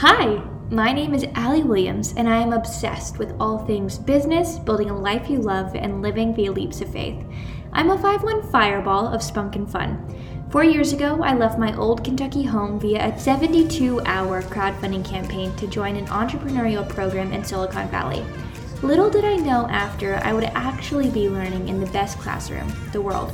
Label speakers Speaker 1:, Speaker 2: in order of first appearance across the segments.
Speaker 1: Hi, my name is Allee Williams, and I am obsessed with all things business, building a life you love, and living via leaps of faith. I'm a 5 1 fireball of spunk and fun. Four years ago, I left my old Kentucky home via a 72 hour crowdfunding campaign to join an entrepreneurial program in Silicon Valley. Little did I know after I would actually be learning in the best classroom, the world.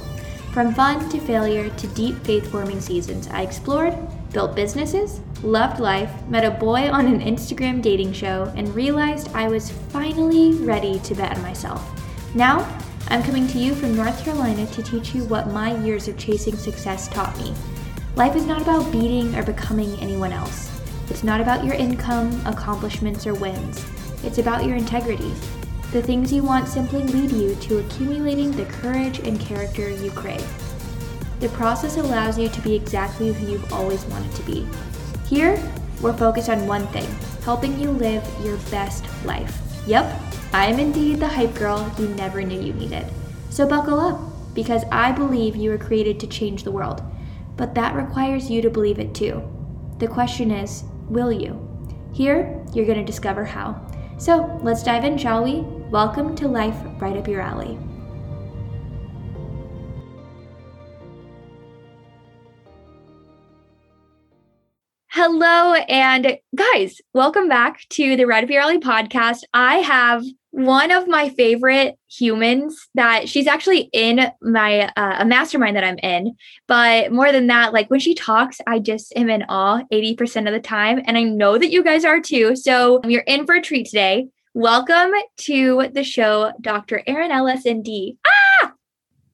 Speaker 1: From fun to failure to deep faith forming seasons, I explored, built businesses, loved life, met a boy on an Instagram dating show, and realized I was finally ready to bet on myself. Now, I'm coming to you from North Carolina to teach you what my years of chasing success taught me. Life is not about beating or becoming anyone else. It's not about your income, accomplishments, or wins. It's about your integrity. The things you want simply lead you to accumulating the courage and character you crave. The process allows you to be exactly who you've always wanted to be. Here, we're focused on one thing helping you live your best life. Yep, I am indeed the hype girl you never knew you needed. So buckle up, because I believe you were created to change the world. But that requires you to believe it too. The question is, will you? Here, you're going to discover how. So let's dive in, shall we? Welcome to Life Right Up Your Allee. Hello, and guys, welcome back to the Up Your podcast. I have one of my favorite humans that she's actually in my uh, a mastermind that I'm in. But more than that, like when she talks, I just am in awe 80% of the time. And I know that you guys are too. So you're in for a treat today. Welcome to the show, Dr. Erin Ellis, ND.
Speaker 2: Ah!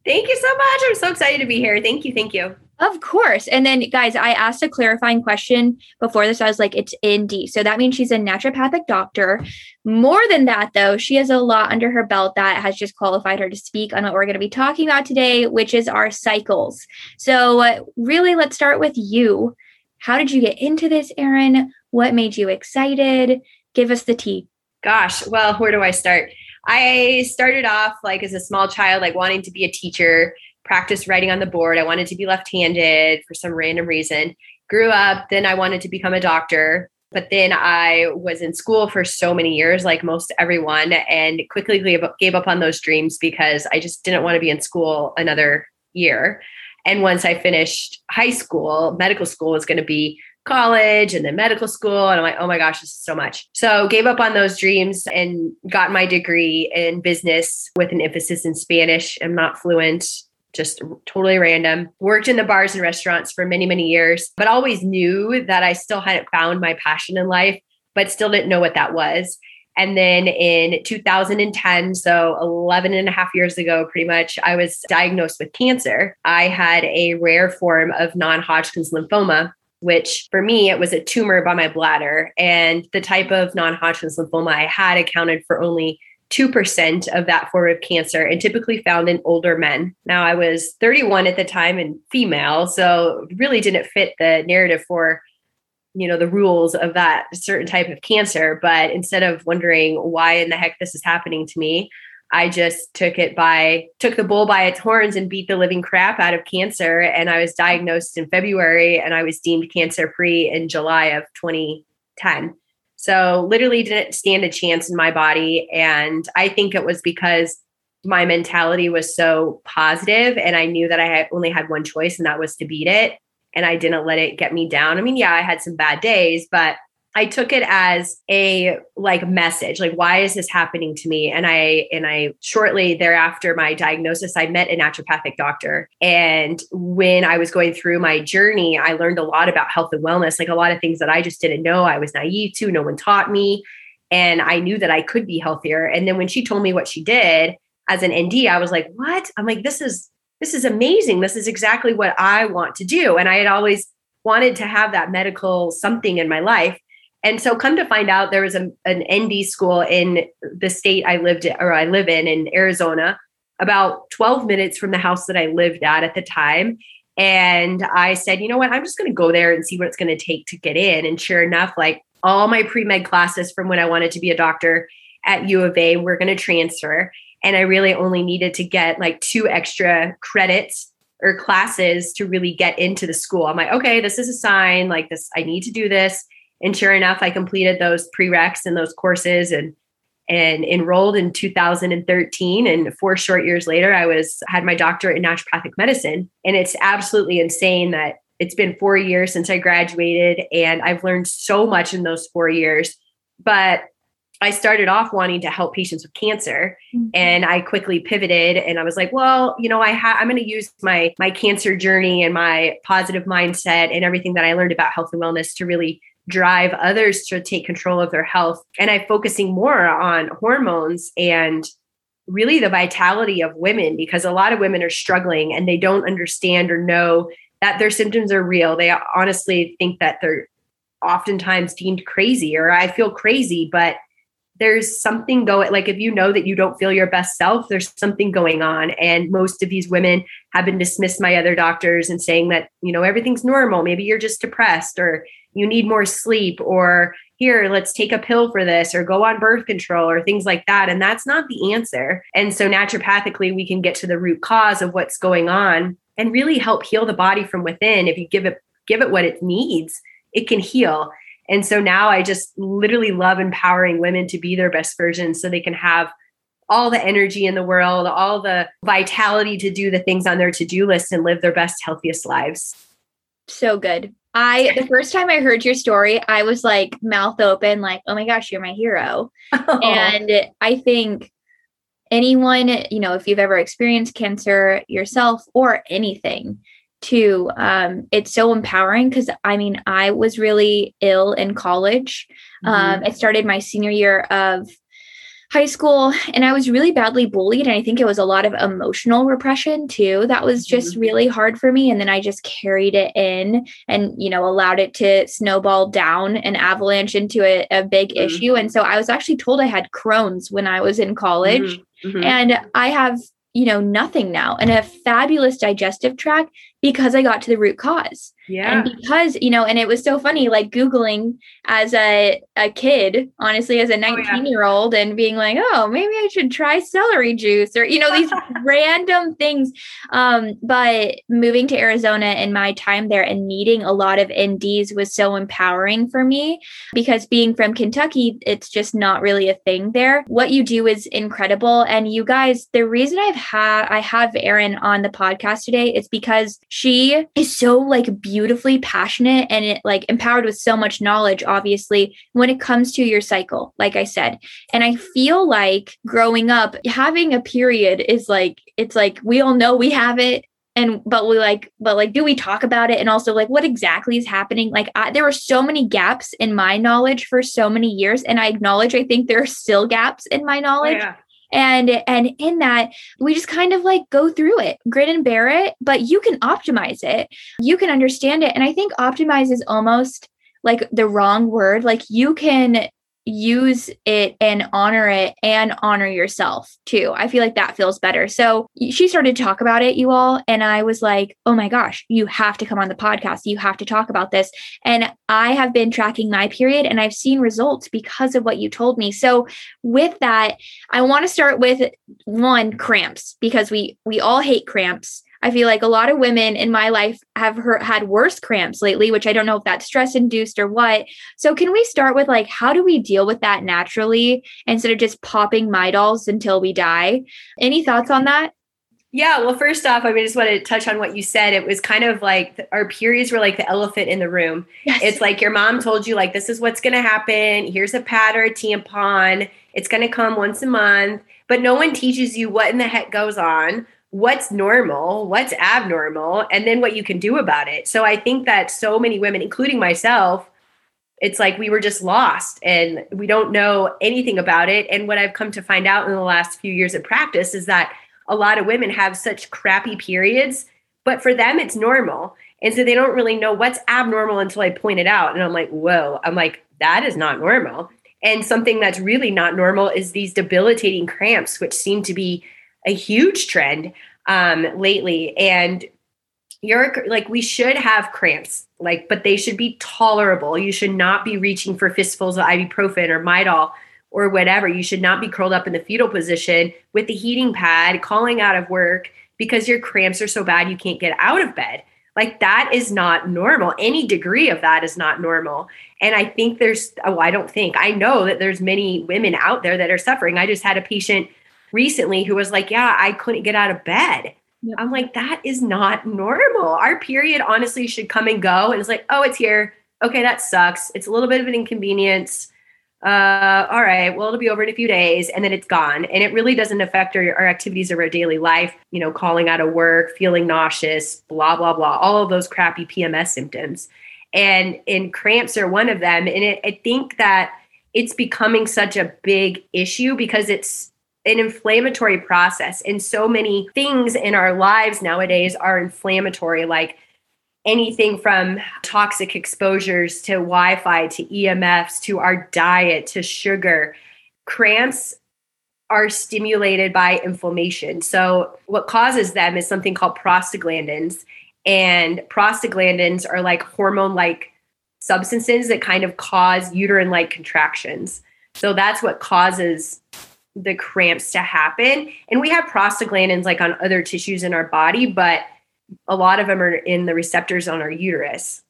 Speaker 2: Thank you so much. I'm so excited to be here. Thank you. Thank you.
Speaker 1: Of course. And then, guys, I asked a clarifying question before this. I was like, it's ND. So that means she's a naturopathic doctor. More than that, though, she has a lot under her belt that has just qualified her to speak on what we're going to be talking about today, which is our cycles. So, uh, really, let's start with you. How did you get into this, Erin? What made you excited? Give us the tea.
Speaker 2: Gosh, well, where do I start? I started off like as a small child, like wanting to be a teacher, practice writing on the board. I wanted to be left handed for some random reason. Grew up, then I wanted to become a doctor. But then I was in school for so many years, like most everyone, and quickly gave up, gave up on those dreams because I just didn't want to be in school another year. And once I finished high school, medical school was going to be college and then medical school. And I'm like, oh my gosh, this is so much. So gave up on those dreams and got my degree in business with an emphasis in Spanish. I'm not fluent, just totally random. Worked in the bars and restaurants for many, many years, but always knew that I still hadn't found my passion in life, but still didn't know what that was. And then in 2010, so 11 and a half years ago, pretty much, I was diagnosed with cancer. I had a rare form of non Hodgkin's lymphoma, which for me, it was a tumor by my bladder. And the type of non Hodgkin's lymphoma I had accounted for only 2% of that form of cancer and typically found in older men. Now, I was 31 at the time and female, so really didn't fit the narrative for you know the rules of that certain type of cancer but instead of wondering why in the heck this is happening to me I just took it by, took the bull by its horns and beat the living crap out of cancer. And I was diagnosed in February and I was deemed cancer free in July of 2010. So literally didn't stand a chance in my body. And I think it was because my mentality was so positive and I knew that I had only had one choice and that was to beat it. And I didn't let it get me down. I mean, yeah, I had some bad days, but I took it as a like message, like why is this happening to me? And I and I shortly thereafter my diagnosis, I met a naturopathic doctor. And when I was going through my journey, I learned a lot about health and wellness, like a lot of things that I just didn't know. I was naive to, no one taught me. And I knew that I could be healthier. And then when she told me what she did as an ND, I was like, what? I'm like, this is this is amazing. This is exactly what I want to do. And I had always wanted to have that medical something in my life. And so come to find out there was a, an ND school in the state I lived in, or I live in in Arizona, about 12 minutes from the house that I lived at at the time. And I said, you know what, I'm just going to go there and see what it's going to take to get in. And sure enough, like all my pre med classes from when I wanted to be a doctor at U of A were going to transfer. And I really only needed to get like two extra credits or classes to really get into the school. I'm like, okay, this is a sign, like this, I need to do this And sure enough, I completed those prereqs and those courses and and enrolled in 2013 and four short years later i was had my doctorate in naturopathic medicine. And it's absolutely insane that it's been four years since i graduated and i've learned so much in those four years. But I started off wanting to help patients with cancer mm-hmm. and I quickly pivoted and I was like, well, you know, I ha- I'm going to use my my cancer journey and my positive mindset and everything that I learned about health and wellness to really drive others to take control of their health. And I'm focusing more on hormones and really the vitality of women because a lot of women are struggling and they don't understand or know that their symptoms are real. They honestly think that they're oftentimes deemed crazy or I feel crazy, but there's something going like if you know that you don't feel your best self there's something going on and most of these women have been dismissed by other doctors and saying that you know everything's normal maybe you're just depressed or you need more sleep or here let's take a pill for this or go on birth control or things like that and that's not the answer and so naturopathically we can get to the root cause of what's going on and really help heal the body from within if you give it give it what it needs it can heal and so now I just literally love empowering women to be their best version so they can have all the energy in the world, all the vitality to do the things on their to do list and live their best, healthiest lives.
Speaker 1: So good. I, the first time I heard your story, I was like mouth open, like, oh my gosh, you're my hero. Oh. And I think anyone, you know, if you've ever experienced cancer yourself or anything, too um, it's so empowering because i mean i was really ill in college mm-hmm. um, i started my senior year of high school and i was really badly bullied and i think it was a lot of emotional repression too that was just mm-hmm. really hard for me and then i just carried it in and you know allowed it to snowball down and avalanche into a, a big mm-hmm. issue and so i was actually told i had crohn's when i was in college mm-hmm. mm-hmm. and i have you know nothing now and a fabulous digestive tract because I got to the root cause.
Speaker 2: Yeah.
Speaker 1: And because, you know, and it was so funny, like Googling as a, a kid, honestly, as a 19 oh, yeah. year old, and being like, oh, maybe I should try celery juice or, you know, these random things. Um, but moving to Arizona and my time there and meeting a lot of NDs was so empowering for me because being from Kentucky, it's just not really a thing there. What you do is incredible. And you guys, the reason I've had I have Erin on the podcast today is because she is so like beautifully passionate and it like empowered with so much knowledge obviously when it comes to your cycle like i said. And i feel like growing up having a period is like it's like we all know we have it and but we like but like do we talk about it? And also like what exactly is happening? Like I, there were so many gaps in my knowledge for so many years and i acknowledge i think there are still gaps in my knowledge. Yeah and and in that we just kind of like go through it grit and bear it but you can optimize it. You can understand it. And i think optimize is almost like the wrong word. Like you can use it and honor it and honor yourself too. I feel like that feels better. So she started to talk about it, you all. And I was like, oh my gosh, you have to come on the podcast. You have to talk about this. And I have been tracking my period and I've seen results because of what you told me. So with that, I want to start with one cramps because we we all hate cramps. I feel like a lot of women in my life have had worse cramps lately, which I don't know if that's stress induced or what. So, can we start with like, how do we deal with that naturally instead of just popping Midols until we die? Any thoughts on that?
Speaker 2: Yeah, well, first off, I mean, just want to touch on what you said. It was kind of like our periods were like the elephant in the room. Yes. It's like your mom told you, like, this is what's going to happen. Here's a pad or a tampon. It's going to come once a month, but no one teaches you what in the heck goes on what's normal, what's abnormal, and then what you can do about it. So I think that so many women, including myself, it's like we were just lost and we don't know anything about it. And what I've come to find out in the last few years of practice is that a lot of women have such crappy periods, but for them, it's normal. And so they don't really know what's abnormal until I point it out. And I'm like, whoa, I'm like, that is not normal. And something that's really not normal is these debilitating cramps, which seem to be a huge trend um, lately. And you're like, we should have cramps, like, but they should be tolerable. You should not be reaching for fistfuls of ibuprofen or Midol or whatever. You should not be curled up in the fetal position with the heating pad, calling out of work because your cramps are so bad you can't get out of bed. Like that is not normal. Any degree of that is not normal. And I think there's, oh, I don't think, I know that there's many women out there that are suffering. I just had a patient recently who was like, Yeah, I couldn't get out of bed. Yep. I'm like, that is not normal. Our period honestly should come and go. And it's like, oh, it's here. Okay, that sucks. It's a little bit of an inconvenience. Uh, all right, well, it'll be over in a few days and then it's gone. And it really doesn't affect our, our activities of our daily life, you know, calling out of work, feeling nauseous, blah, blah, blah, all of those crappy PMS symptoms. And and cramps are one of them. And it, I think that it's becoming such a big issue because it's an inflammatory process. And so many things in our lives nowadays are inflammatory, like anything from toxic exposures to Wi Fi to EMFs to our diet to sugar. Cramps are stimulated by inflammation. So, what causes them is something called prostaglandins. And prostaglandins are like hormone like substances that kind of cause uterine like contractions. So, that's what causes the cramps to happen. And we have prostaglandins like on other tissues in our body, but a lot of them are in the receptors on our uterus.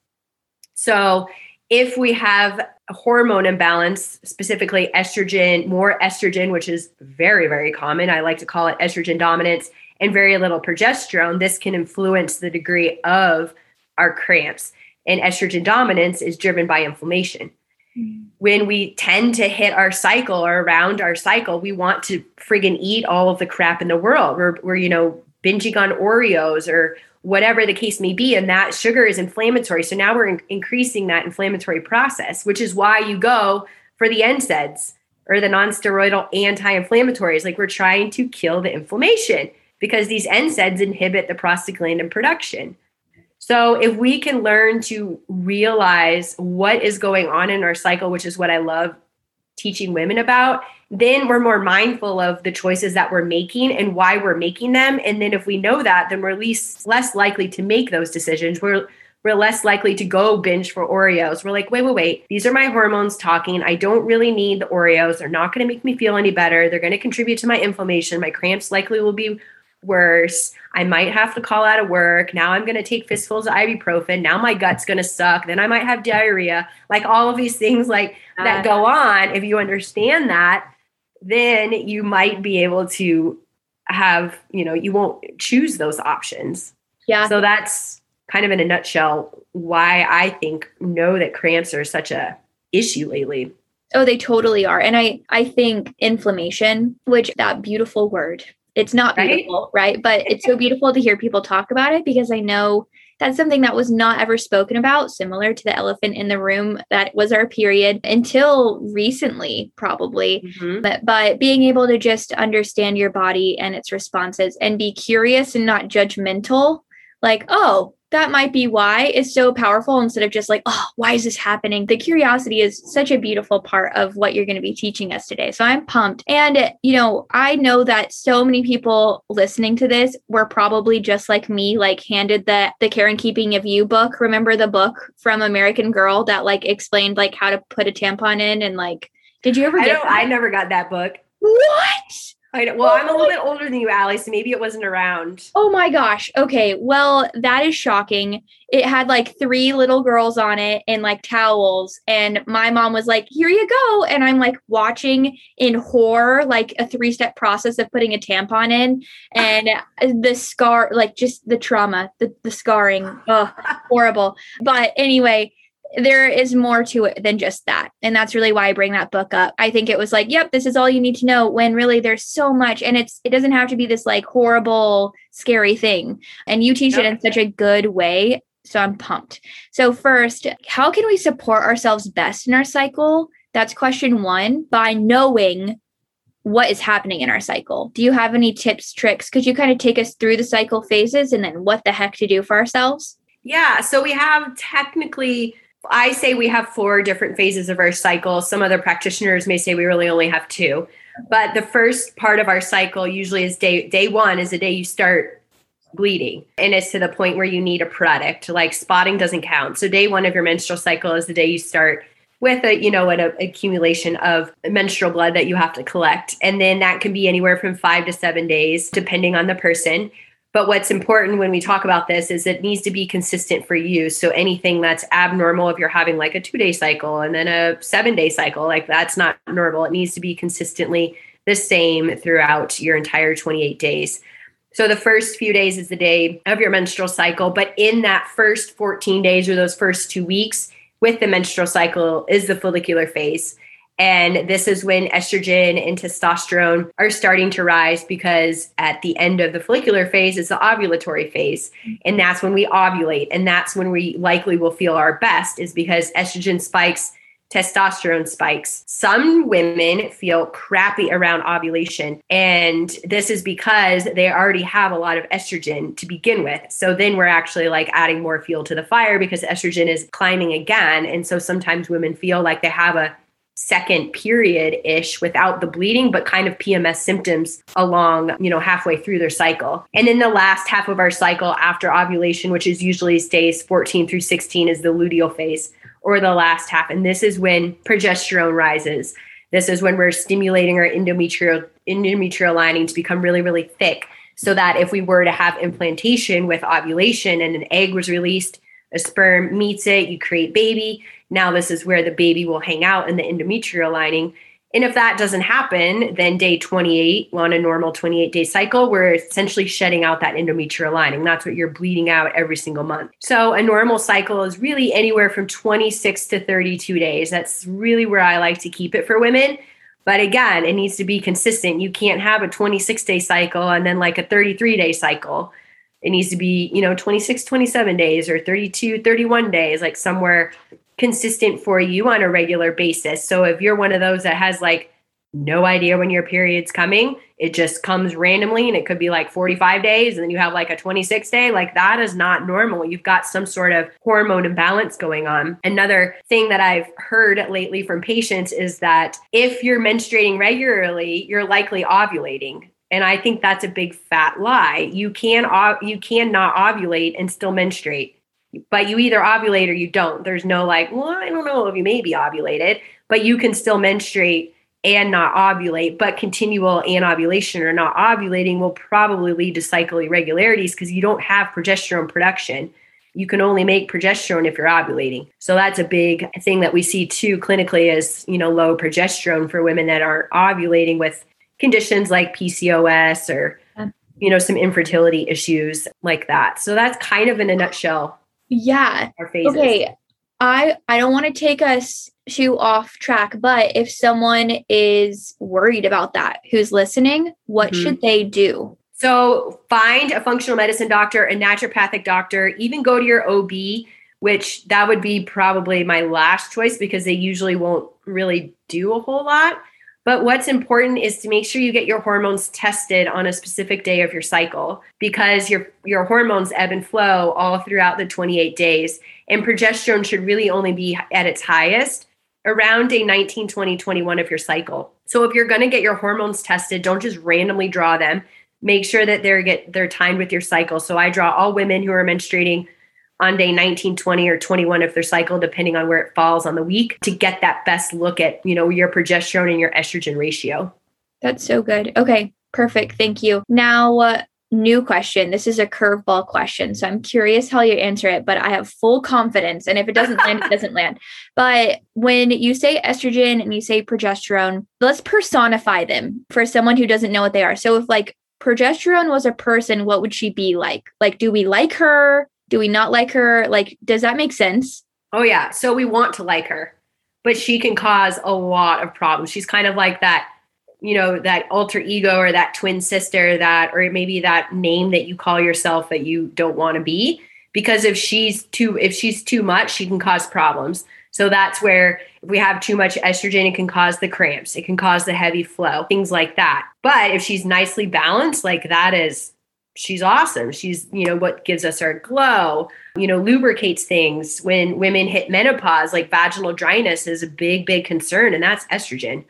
Speaker 2: So if we have hormone imbalance, specifically estrogen, more estrogen, which is very, very common, I like to call it estrogen dominance, and very little progesterone, this can influence the degree of our cramps. And estrogen dominance is driven by inflammation mm-hmm. When we tend to hit our cycle or around our cycle, we want to friggin' eat all of the crap in the world. We're, we're, you know, binging on Oreos or whatever the case may be. And that sugar is inflammatory. So now we're in- increasing that inflammatory process, which is why you go for the NSAIDs or the non-steroidal anti-inflammatories. Like we're trying to kill the inflammation because these NSAIDs inhibit the prostaglandin production. So if we can learn to realize what is going on in our cycle, which is what I love teaching women about, then we're more mindful of the choices that we're making and why we're making them. And then if we know that, then we're least less likely to make those decisions. We're we're less likely to go binge for Oreos. We're like, wait, wait, wait. These are my hormones talking. I don't really need the Oreos. They're not going to make me feel any better. They're going to contribute to my inflammation. My cramps likely will be worse. I might have to call out of work. Now I'm going to take fistfuls of ibuprofen. Now my gut's going to suck. Then I might have diarrhea. Like all of these things like that go on. If you understand that, then you might be able to have, you know, you won't choose those options.
Speaker 1: Yeah.
Speaker 2: So that's kind of in a nutshell why I think know that cramps are such a issue lately.
Speaker 1: Oh, they totally are. And I I think inflammation, which that beautiful word it's not beautiful, right? right? But it's so beautiful to hear people talk about it because I know that's something that was not ever spoken about, similar to the elephant in the room that was our period until recently, probably. Mm-hmm. But, but being able to just understand your body and its responses and be curious and not judgmental, like, oh, that might be why is so powerful instead of just like, oh, why is this happening? The curiosity is such a beautiful part of what you're going to be teaching us today. So I'm pumped. And, you know, I know that so many people listening to this were probably just like me, like handed the the care and keeping of you book. Remember the book from American Girl that like explained like how to put a tampon in and like did you ever
Speaker 2: I I never got that book.
Speaker 1: What?
Speaker 2: I know. Well, I'm a little bit older than you, Allee, so maybe it wasn't around.
Speaker 1: Oh my gosh. Okay. Well, that is shocking. It had like three little girls on it and like towels. And my mom was like, here you go. And I'm like watching in horror, like a three step process of putting a tampon in and the scar, like just the trauma, the, the scarring. Oh, horrible. But anyway, there is more to it than just that. And that's really why I bring that book up. I think it was like, yep, this is all you need to know when really there's so much and it's it doesn't have to be this like horrible scary thing. And you teach it in such a good way, so I'm pumped. So first, how can we support ourselves best in our cycle? That's question 1 by knowing what is happening in our cycle. Do you have any tips, tricks? Could you kind of take us through the cycle phases and then what the heck to do for ourselves?
Speaker 2: Yeah, so we have technically I say we have four different phases of our cycle. Some other practitioners may say we really only have two. But the first part of our cycle usually is day day one is the day you start bleeding. And it's to the point where you need a product. Like spotting doesn't count. So day one of your menstrual cycle is the day you start with a, you know, an accumulation of menstrual blood that you have to collect. And then that can be anywhere from five to seven days, depending on the person. But what's important when we talk about this is it needs to be consistent for you. So anything that's abnormal, if you're having like a two day cycle and then a seven day cycle, like that's not normal. It needs to be consistently the same throughout your entire 28 days. So the first few days is the day of your menstrual cycle, but in that first 14 days or those first two weeks with the menstrual cycle is the follicular phase. And this is when estrogen and testosterone are starting to rise because at the end of the follicular phase is the ovulatory phase. And that's when we ovulate. And that's when we likely will feel our best, is because estrogen spikes testosterone spikes. Some women feel crappy around ovulation. And this is because they already have a lot of estrogen to begin with. So then we're actually like adding more fuel to the fire because estrogen is climbing again. And so sometimes women feel like they have a second period ish without the bleeding but kind of PMS symptoms along you know halfway through their cycle and then the last half of our cycle after ovulation which is usually stays 14 through 16 is the luteal phase or the last half. And this is when progesterone rises. This is when we're stimulating our endometrial endometrial lining to become really, really thick. So that if we were to have implantation with ovulation and an egg was released, a sperm meets it, you create baby. Now this is where the baby will hang out in the endometrial lining and if that doesn't happen, then day 28 on a normal 28 day cycle, we're essentially shedding out that endometrial lining. That's what you're bleeding out every single month. So a normal cycle is really anywhere from 26 to 32 days. That's really where I like to keep it for women. But again, it needs to be consistent. You can't have a 26 day cycle and then like a 33 day cycle. It needs to be, you know, 26, 27 days or 32, 31 days, like somewhere consistent for you on a regular basis. So if you're one of those that has like no idea when your period's coming, it just comes randomly and it could be like 45 days and then you have like a 26 day, like that is not normal. You've got some sort of hormone imbalance going on. Another thing that I've heard lately from patients is that if you're menstruating regularly, you're likely ovulating. And I think that's a big fat lie. You can you cannot ovulate and still menstruate but you either ovulate or you don't. There's no like, well, I don't know if you may be ovulated, but you can still menstruate and not ovulate, but continual anovulation or not ovulating will probably lead to cycle irregularities because you don't have progesterone production. You can only make progesterone if you're ovulating. So that's a big thing that we see too clinically is, you know, low progesterone for women that aren't ovulating with conditions like PCOS or you know some infertility issues like that. So that's kind of in a nutshell
Speaker 1: yeah. Okay. I I don't want to take us too off track, but if someone is worried about that, who's listening, what mm-hmm. should they do?
Speaker 2: So find a functional medicine doctor, a naturopathic doctor, even go to your OB, which that would be probably my last choice because they usually won't really do a whole lot. But what's important is to make sure you get your hormones tested on a specific day of your cycle because your your hormones ebb and flow all throughout the 28 days and progesterone should really only be at its highest around day 19, 20, 21 of your cycle. So if you're going to get your hormones tested, don't just randomly draw them. Make sure that they're get they're timed with your cycle. So I draw all women who are menstruating on day 19, 20, or 21 of their cycle, depending on where it falls on the week, to get that best look at, you know, your progesterone and your estrogen ratio.
Speaker 1: That's so good. Okay, perfect. Thank you. Now, uh, new question. This is a curveball question. So I'm curious how you answer it, but I have full confidence. And if it doesn't land, it doesn't land. But when you say estrogen and you say progesterone, let's personify them for someone who doesn't know what they are. So if like progesterone was a person, what would she be like? Like, do we like her? Do we not like her? Like, does that make sense?
Speaker 2: Oh, yeah. So we want to like her, but she can cause a lot of problems. She's kind of like that, you know, that alter ego or that twin sister that, or maybe that name that you call yourself that you don't want to be. Because if she's too, if she's too much, she can cause problems. So that's where if we have too much estrogen, it can cause the cramps, it can cause the heavy flow, things like that. But if she's nicely balanced, like that is she's awesome. She's, you know, what gives us our glow, you know, lubricates things. When women hit menopause, like vaginal dryness is a big, big concern, and that's estrogen.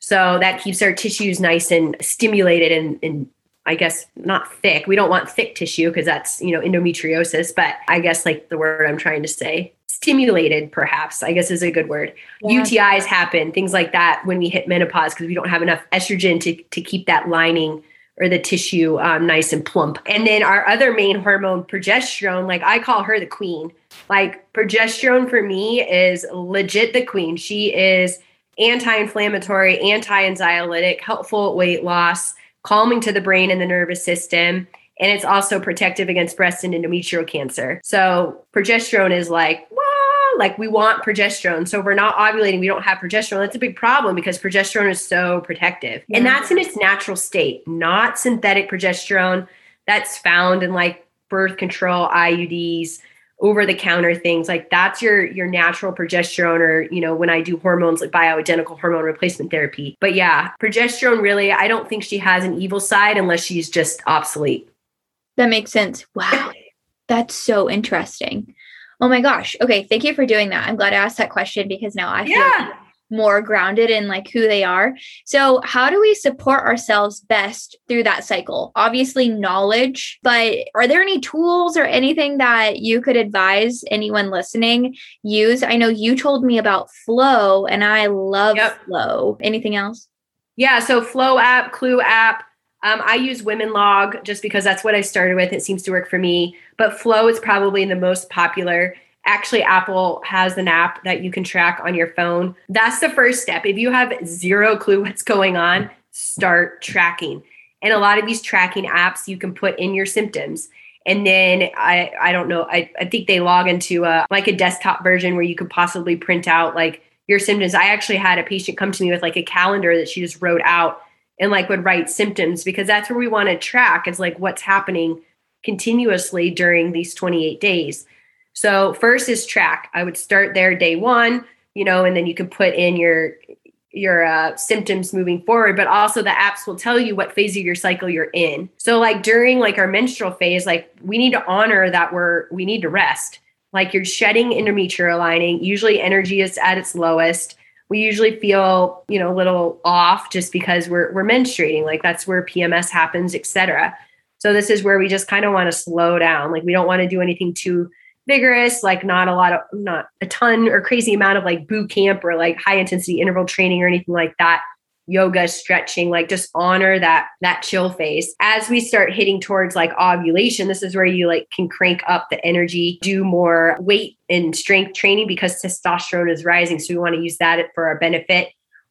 Speaker 2: So that keeps our tissues nice and stimulated and, and I guess not thick. We don't want thick tissue because that's, you know, endometriosis, but I guess like the word I'm trying to say, stimulated perhaps, I guess is a good word. Yeah. UTIs happen, things like that when we hit menopause because we don't have enough estrogen to, to keep that lining or the tissue um, nice and plump. And then our other main hormone, progesterone, like I call her the queen. Like progesterone for me is legit the queen. She is anti-inflammatory, anti-anxiolytic, helpful weight loss, calming to the brain and the nervous system. And it's also protective against breast and endometrial cancer. So progesterone is like, like we want progesterone. So if we're not ovulating, we don't have progesterone. That's a big problem because progesterone is so protective. Yeah. And that's in its natural state, not synthetic progesterone that's found in like birth control, IUDs, over the counter things like that's your your natural progesterone or you know when i do hormones like bioidentical hormone replacement therapy but yeah progesterone really i don't think she has an evil side unless she's just obsolete
Speaker 1: that makes sense wow that's so interesting oh my gosh okay thank you for doing that i'm glad i asked that question because now i feel more grounded in like who they are. So, how do we support ourselves best through that cycle? Obviously, knowledge, but are there any tools or anything that you could advise anyone listening use? I know you told me about Flow and I love yep. Flow. Anything else?
Speaker 2: Yeah, so Flow app, Clue app, um, I use Women Log just because that's what I started with. It seems to work for me. But Flow is probably the most popular. Actually apple has an app that you can track on your phone. That's the first step. If you have zero clue what's going on start tracking. And a lot of these tracking apps you can put in your symptoms. And then i i don't know i, I think they log into a like a desktop version where you could possibly print out like your symptoms. I actually had a patient come to me with like a calendar that she just wrote out and like would write symptoms because that's where we want to track is like what's happening continuously during these 28 days. So first is track. I would start there day one, you know, and then you can put in your your uh, symptoms moving forward but also the apps will tell you what phase of your cycle you're in. So like during like our menstrual phase like we need to honor that we're we need to rest. Like you're shedding endometrial lining. Usually energy is at its lowest we usually feel you know a little off just because we're we're menstruating like that's where pms happens etc so this is where we just kind of want to slow down like we don't want to do anything too vigorous, like not a lot of, not a ton or crazy amount of like boot camp or like high intensity interval training or anything like that yoga stretching like just honor that that chill phase as we start hitting towards like ovulation this is where you like can crank up the energy do more weight and strength training because testosterone is rising so we want to use that for our benefit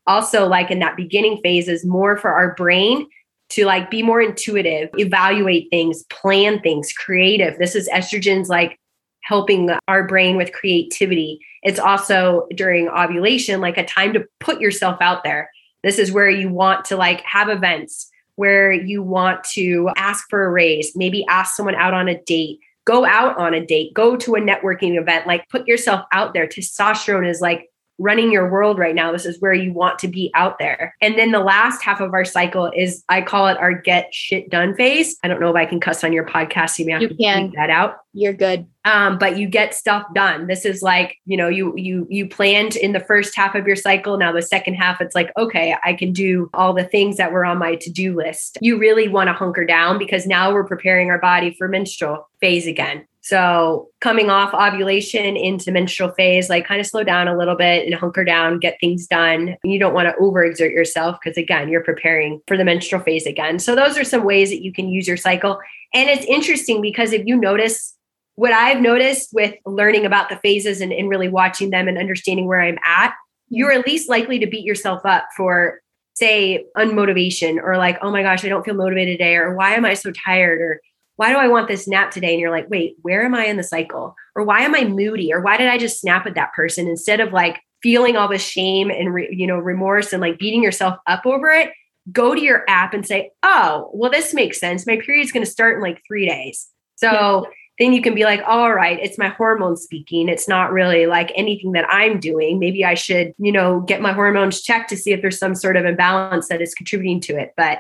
Speaker 2: also like in that beginning phase is more for our brain to like be more intuitive evaluate things plan things creative this is estrogen's like helping our brain with creativity. It's also during ovulation, like a time to put yourself out there. This is where you want to like have events where you want to ask for a raise, maybe ask someone out on a date, go out on a date, go to a networking event, like put yourself out there. Testosterone is like running your world right now. This is where you want to be out there. And then the last half of our cycle is I call it our get shit done phase. I don't know if I can cuss on your podcast. You may have you to can. that out.
Speaker 1: You're good.
Speaker 2: Um, but you get stuff done. This is like, you know, you you you planned in the first half of your cycle. Now the second half, it's like, okay, I can do all the things that were on my to-do list. You really want to hunker down because now we're preparing our body for menstrual phase again. So coming off ovulation into menstrual phase, like kind of slow down a little bit and hunker down, get things done. You don't want to overexert yourself because again, you're preparing for the menstrual phase again. So those are some ways that you can use your cycle. And it's interesting because if you notice what I've noticed with learning about the phases and, and really watching them and understanding where I'm at, you're at least likely to beat yourself up for say unmotivation or like, oh my gosh, I don't feel motivated today, or why am I so tired? Or why do I want this nap today? And you're like, wait, where am I in the cycle? Or why am I moody? Or why did I just snap at that person instead of like feeling all the shame and re, you know remorse and like beating yourself up over it? Go to your app and say, oh, well, this makes sense. My period's going to start in like three days. So yeah. then you can be like, all right, it's my hormones speaking. It's not really like anything that I'm doing. Maybe I should, you know, get my hormones checked to see if there's some sort of imbalance that is contributing to it. But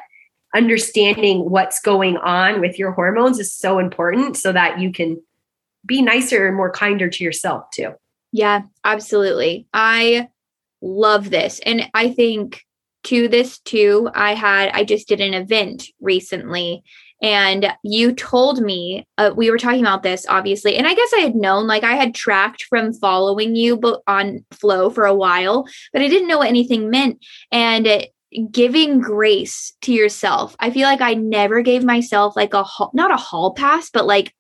Speaker 2: understanding what's going on with your hormones is so important so that you can be nicer and more kinder to yourself too.
Speaker 1: Yeah, absolutely. I love this. And I think to this too, I had, I just did an event recently and you told me uh, we were talking about this obviously and i guess i had known like i had tracked from following you but on flow for a while but i didn't know what anything meant and it, giving grace to yourself. I feel like I never gave myself like a not a hall pass, but like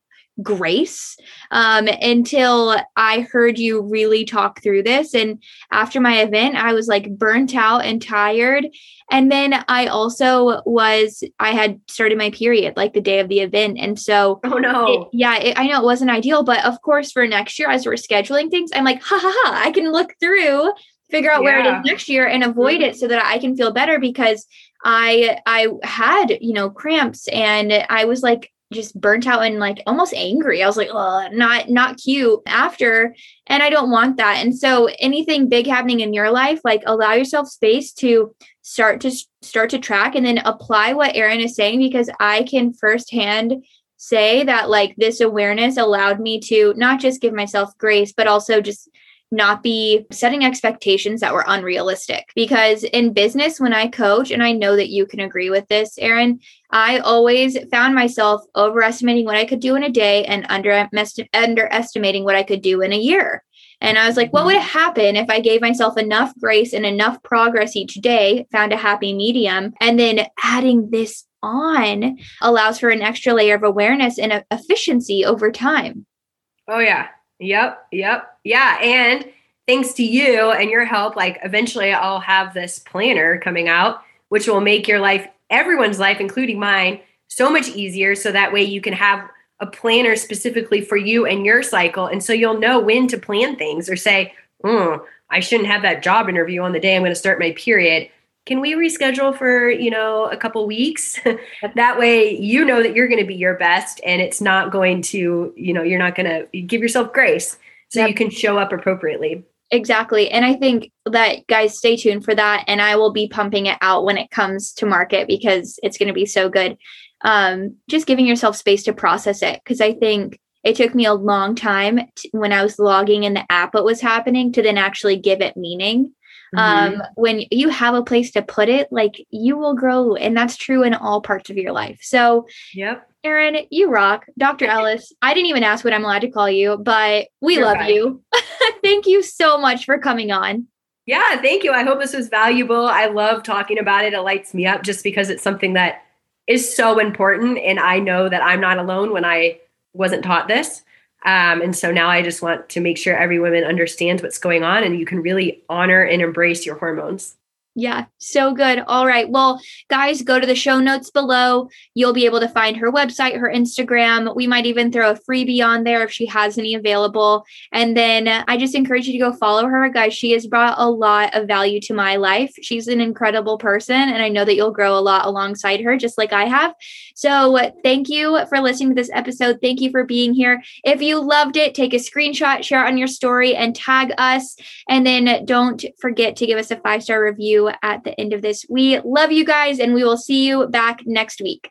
Speaker 1: grace um, until I heard you really talk through this. And after my event, I was like burnt out and tired. And then I also was, I had started my period like the day of the event. And so,
Speaker 2: oh no.
Speaker 1: It, yeah, it, I know it wasn't ideal, but of course, for next year, as we're scheduling things, I'm like, ha ha ha, I can look through figure out yeah. where it is next year and avoid it so that I can feel better because I I had, you know, cramps and I was like just burnt out and like almost angry. I was like, oh, not not cute after. And I don't want that. And so anything big happening in your life, like allow yourself space to start to start to track and then apply what Erin is saying because I can firsthand say that like this awareness allowed me to not just give myself grace, but also just not be setting expectations that were unrealistic. Because in business, when I coach, and I know that you can agree with this, Erin, I always found myself overestimating what I could do in a day and under, underestimating what I could do in a year. And I was like, what would mm-hmm. happen if I gave myself enough grace and enough progress each day, found a happy medium, and then adding this on allows for an extra layer of awareness and efficiency over time?
Speaker 2: Oh, yeah. Yep. Yep. Yeah. And thanks to you and your help, like eventually I'll have this planner coming out, which will make your life, everyone's life, including mine, so much easier. So that way you can have a planner specifically for you and your cycle. And so you'll know when to plan things or say, oh, I shouldn't have that job interview on the day I'm going to start my period can we reschedule for you know a couple weeks? That way you know that you're going to be your best and it's not going to you know you're not going to give yourself grace so yep. you can show up appropriately.
Speaker 1: Exactly and i think that guys stay tuned for that and i will be pumping it out when it comes to market because it's going to be so good. Um, just giving yourself space to process it because i think it took me a long time to, when i was logging in the app what was happening to then actually give it meaning Mm-hmm. Um, when you have a place to put it, like you will grow, and that's true in all parts of your life. So,
Speaker 2: yep.
Speaker 1: Erin, you rock. Dr. Ellis, I didn't even ask what I'm allowed to call you, but we You're love fine. you. thank you so much for coming on.
Speaker 2: Yeah, thank you. I hope this was valuable. I love talking about it. It lights me up just because it's something that is so important. And I know that I'm not alone when I wasn't taught this. Um, and so now I just want to make sure every woman understands what's going on and you can really honor and embrace your hormones.
Speaker 1: Yeah, so good. All right. Well, guys, go to the show notes below. You'll be able to find her website, her Instagram. We might even throw a freebie on there if she has any available. And then I just encourage you to go follow her, guys. She has brought a lot of value to my life. She's an incredible person, and I know that you'll grow a lot alongside her, just like I have. So, thank you for listening to this episode. Thank you for being here. If you loved it, take a screenshot, share it on your story, and tag us. And then don't forget to give us a five star review at the end of this. We love you guys, and we will see you back next week.